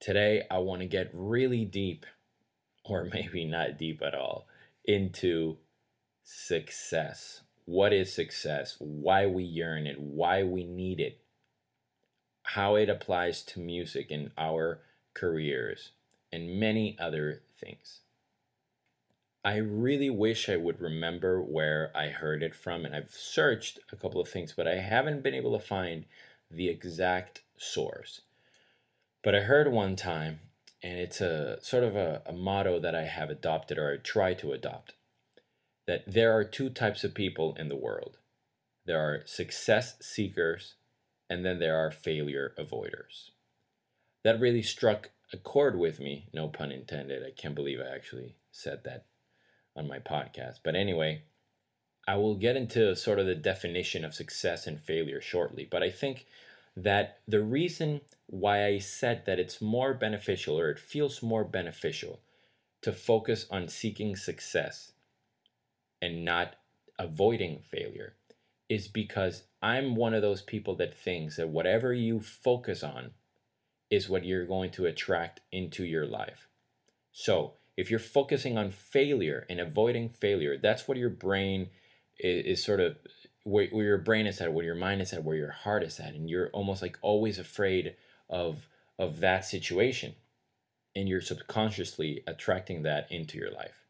Today, I want to get really deep, or maybe not deep at all, into success. What is success? Why we yearn it? Why we need it? How it applies to music in our careers, and many other things. I really wish I would remember where I heard it from, and I've searched a couple of things, but I haven't been able to find the exact source. But I heard one time, and it's a sort of a, a motto that I have adopted or I try to adopt that there are two types of people in the world there are success seekers, and then there are failure avoiders. That really struck a chord with me, no pun intended. I can't believe I actually said that on my podcast. But anyway, I will get into sort of the definition of success and failure shortly. But I think that the reason why I said that it's more beneficial or it feels more beneficial to focus on seeking success and not avoiding failure is because I'm one of those people that thinks that whatever you focus on is what you're going to attract into your life. So, if you're focusing on failure and avoiding failure, that's what your brain is, is sort of where, where, your brain is at, where your mind is at, where your heart is at, and you're almost like always afraid of of that situation, and you're subconsciously attracting that into your life.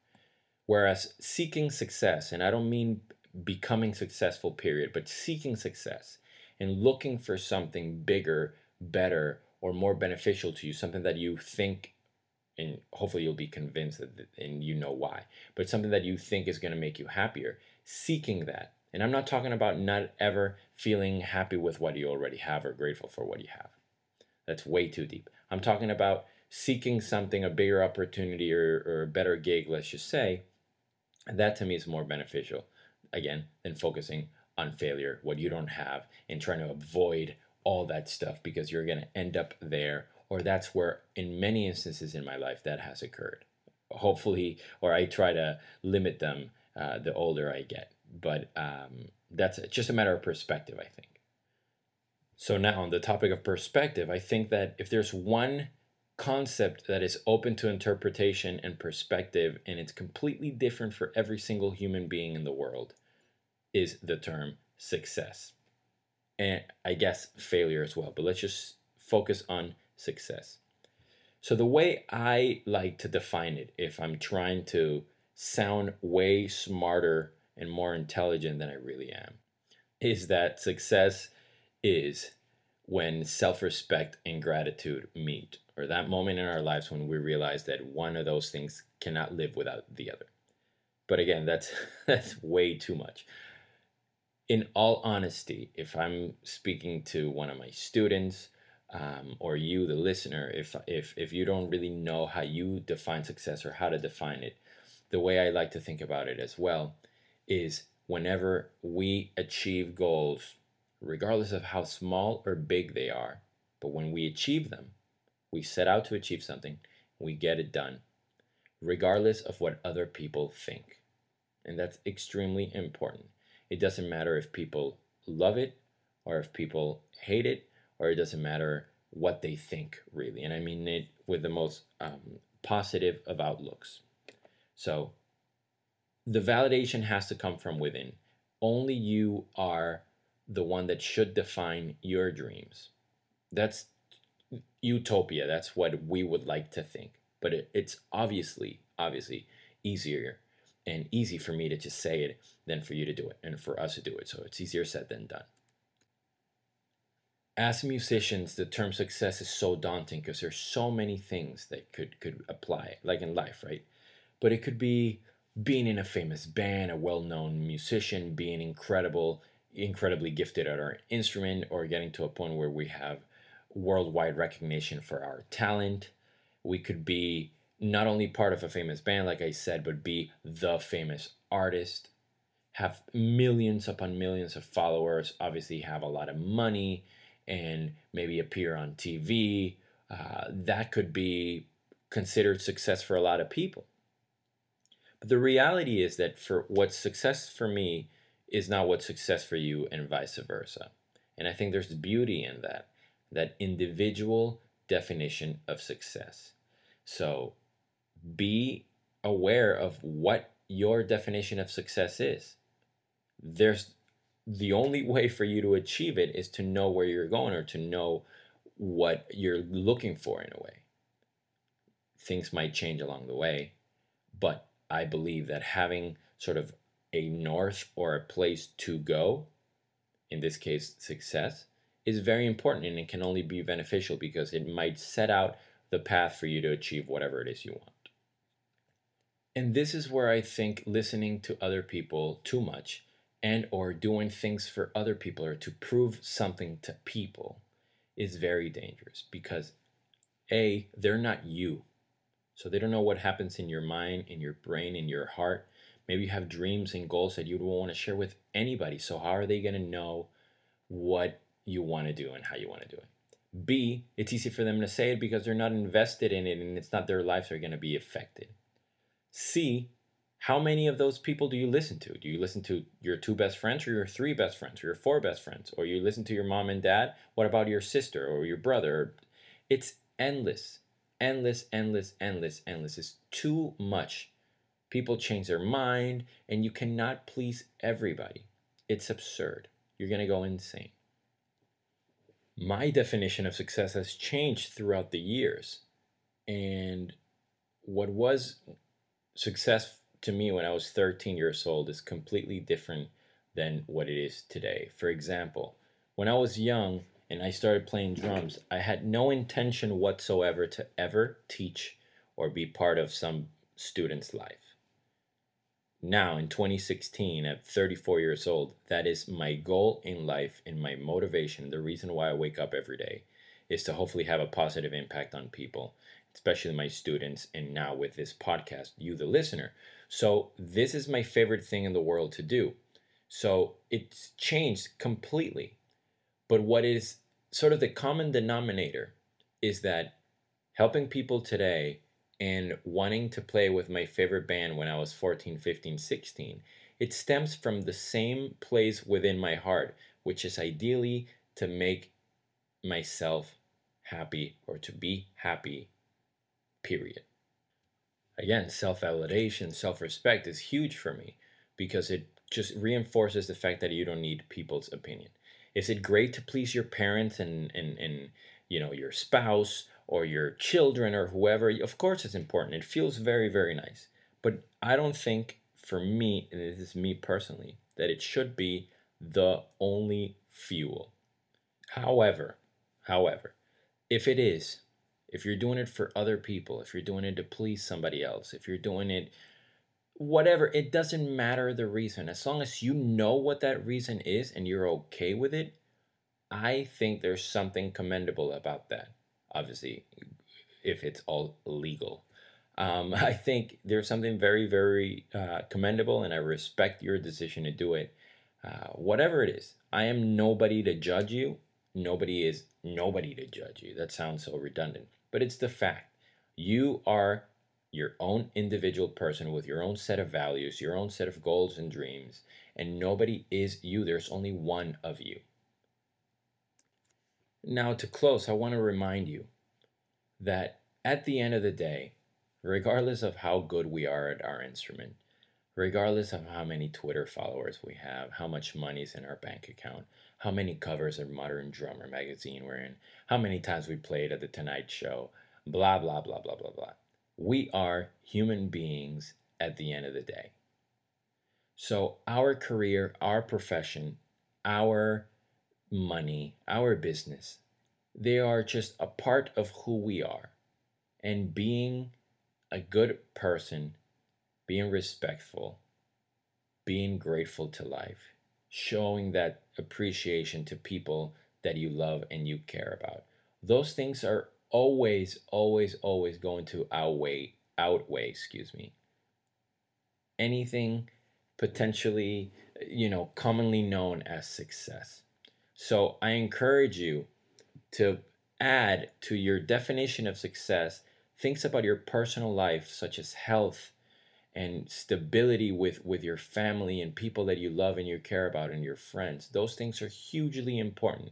Whereas seeking success, and I don't mean becoming successful, period, but seeking success and looking for something bigger, better, or more beneficial to you, something that you think, and hopefully you'll be convinced that, and you know why, but something that you think is going to make you happier, seeking that. And I'm not talking about not ever feeling happy with what you already have or grateful for what you have. That's way too deep. I'm talking about seeking something, a bigger opportunity or, or a better gig, let's just say. That to me is more beneficial, again, than focusing on failure, what you don't have, and trying to avoid all that stuff because you're going to end up there or that's where in many instances in my life that has occurred hopefully or i try to limit them uh, the older i get but um, that's just a matter of perspective i think so now on the topic of perspective i think that if there's one concept that is open to interpretation and perspective and it's completely different for every single human being in the world is the term success and I guess failure as well. But let's just focus on success. So, the way I like to define it, if I'm trying to sound way smarter and more intelligent than I really am, is that success is when self respect and gratitude meet, or that moment in our lives when we realize that one of those things cannot live without the other. But again, that's that's way too much in all honesty, if I'm speaking to one of my students um, or you, the listener, if if if you don't really know how you define success or how to define it, the way I like to think about it as well is whenever we achieve goals, regardless of how small or big they are, but when we achieve them, we set out to achieve something, we get it done, regardless of what other people think. And that's extremely important it doesn't matter if people love it or if people hate it, or it doesn't matter what they think, really. And I mean it with the most um, positive of outlooks. So the validation has to come from within. Only you are the one that should define your dreams. That's utopia. That's what we would like to think. But it, it's obviously, obviously easier and easy for me to just say it than for you to do it and for us to do it. So it's easier said than done. As musicians, the term success is so daunting because there's so many things that could could apply, like in life, right? But it could be being in a famous band, a well-known musician, being incredible, incredibly gifted at our instrument, or getting to a point where we have worldwide recognition for our talent. We could be not only part of a famous band, like I said, but be the famous artist, have millions upon millions of followers, obviously have a lot of money, and maybe appear on TV. Uh, that could be considered success for a lot of people. But the reality is that for what's success for me is not what's success for you, and vice versa. And I think there's beauty in that, that individual definition of success. So be aware of what your definition of success is. There's the only way for you to achieve it is to know where you're going or to know what you're looking for in a way. Things might change along the way, but I believe that having sort of a north or a place to go, in this case, success, is very important and it can only be beneficial because it might set out the path for you to achieve whatever it is you want. And this is where I think listening to other people too much and or doing things for other people or to prove something to people is very dangerous because a they're not you. So they don't know what happens in your mind, in your brain, in your heart. Maybe you have dreams and goals that you don't want to share with anybody. So how are they going to know what you want to do and how you want to do it? B, it's easy for them to say it because they're not invested in it and it's not their lives are going to be affected. C, how many of those people do you listen to? Do you listen to your two best friends or your three best friends or your four best friends? Or you listen to your mom and dad? What about your sister or your brother? It's endless, endless, endless, endless, endless. It's too much. People change their mind and you cannot please everybody. It's absurd. You're going to go insane. My definition of success has changed throughout the years. And what was success to me when I was 13 years old is completely different than what it is today. For example, when I was young and I started playing drums, I had no intention whatsoever to ever teach or be part of some student's life. Now, in 2016, at 34 years old, that is my goal in life and my motivation, the reason why I wake up every day, is to hopefully have a positive impact on people especially my students, and now with this podcast, you, the listener. So, this is my favorite thing in the world to do. So, it's changed completely. But what is sort of the common denominator is that helping people today and wanting to play with my favorite band when I was 14, 15, 16, it stems from the same place within my heart, which is ideally to make myself happy or to be happy period. Again, self validation, self respect is huge for me because it just reinforces the fact that you don't need people's opinion. Is it great to please your parents and, and, and you know your spouse or your children or whoever? Of course it's important. It feels very, very nice. But I don't think for me, and this is me personally, that it should be the only fuel. However, however, if it is, if you're doing it for other people, if you're doing it to please somebody else, if you're doing it whatever, it doesn't matter the reason. As long as you know what that reason is and you're okay with it, I think there's something commendable about that. Obviously, if it's all legal. Um, I think there's something very, very uh, commendable, and I respect your decision to do it. Uh, whatever it is, I am nobody to judge you. Nobody is nobody to judge you. That sounds so redundant but it's the fact. You are your own individual person with your own set of values, your own set of goals and dreams, and nobody is you. There's only one of you. Now, to close, I want to remind you that at the end of the day, regardless of how good we are at our instrument, regardless of how many Twitter followers we have, how much money's in our bank account, how many covers of Modern Drummer magazine we're in, how many times we played at the Tonight Show, blah, blah, blah, blah, blah, blah. We are human beings at the end of the day. So, our career, our profession, our money, our business, they are just a part of who we are. And being a good person, being respectful, being grateful to life, showing that appreciation to people that you love and you care about those things are always, always, always going to outweigh, outweigh, excuse me, anything potentially, you know, commonly known as success. So I encourage you to add to your definition of success things about your personal life, such as health and stability with, with your family and people that you love and you care about and your friends. Those things are hugely important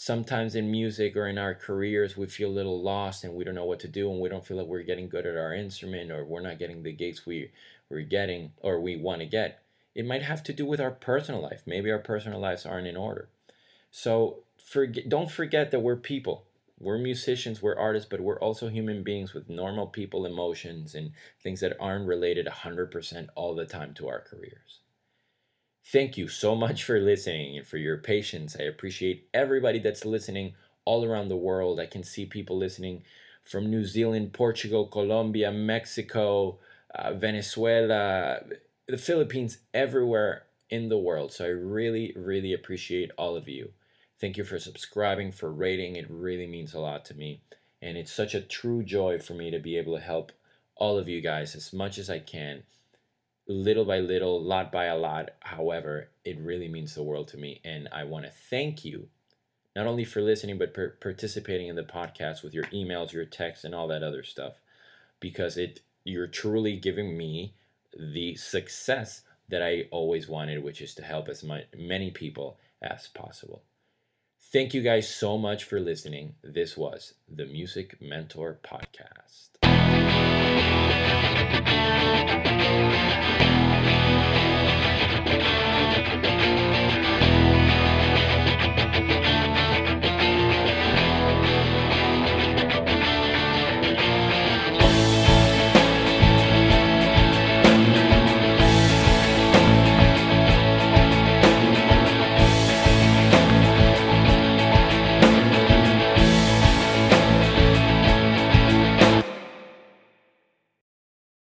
sometimes in music or in our careers we feel a little lost and we don't know what to do and we don't feel like we're getting good at our instrument or we're not getting the gigs we we're getting or we want to get. It might have to do with our personal life. Maybe our personal lives aren't in order. So forget don't forget that we're people. We're musicians we're artists but we're also human beings with normal people emotions and things that aren't related 100% all the time to our careers Thank you so much for listening and for your patience. I appreciate everybody that's listening all around the world. I can see people listening from New Zealand, Portugal, Colombia, Mexico, uh, Venezuela, the Philippines, everywhere in the world. So I really, really appreciate all of you. Thank you for subscribing, for rating. It really means a lot to me. And it's such a true joy for me to be able to help all of you guys as much as I can little by little, lot by a lot. However, it really means the world to me. And I want to thank you not only for listening, but per- participating in the podcast with your emails, your texts, and all that other stuff, because it you're truly giving me the success that I always wanted, which is to help as much, many people as possible. Thank you guys so much for listening. This was the Music Mentor Podcast.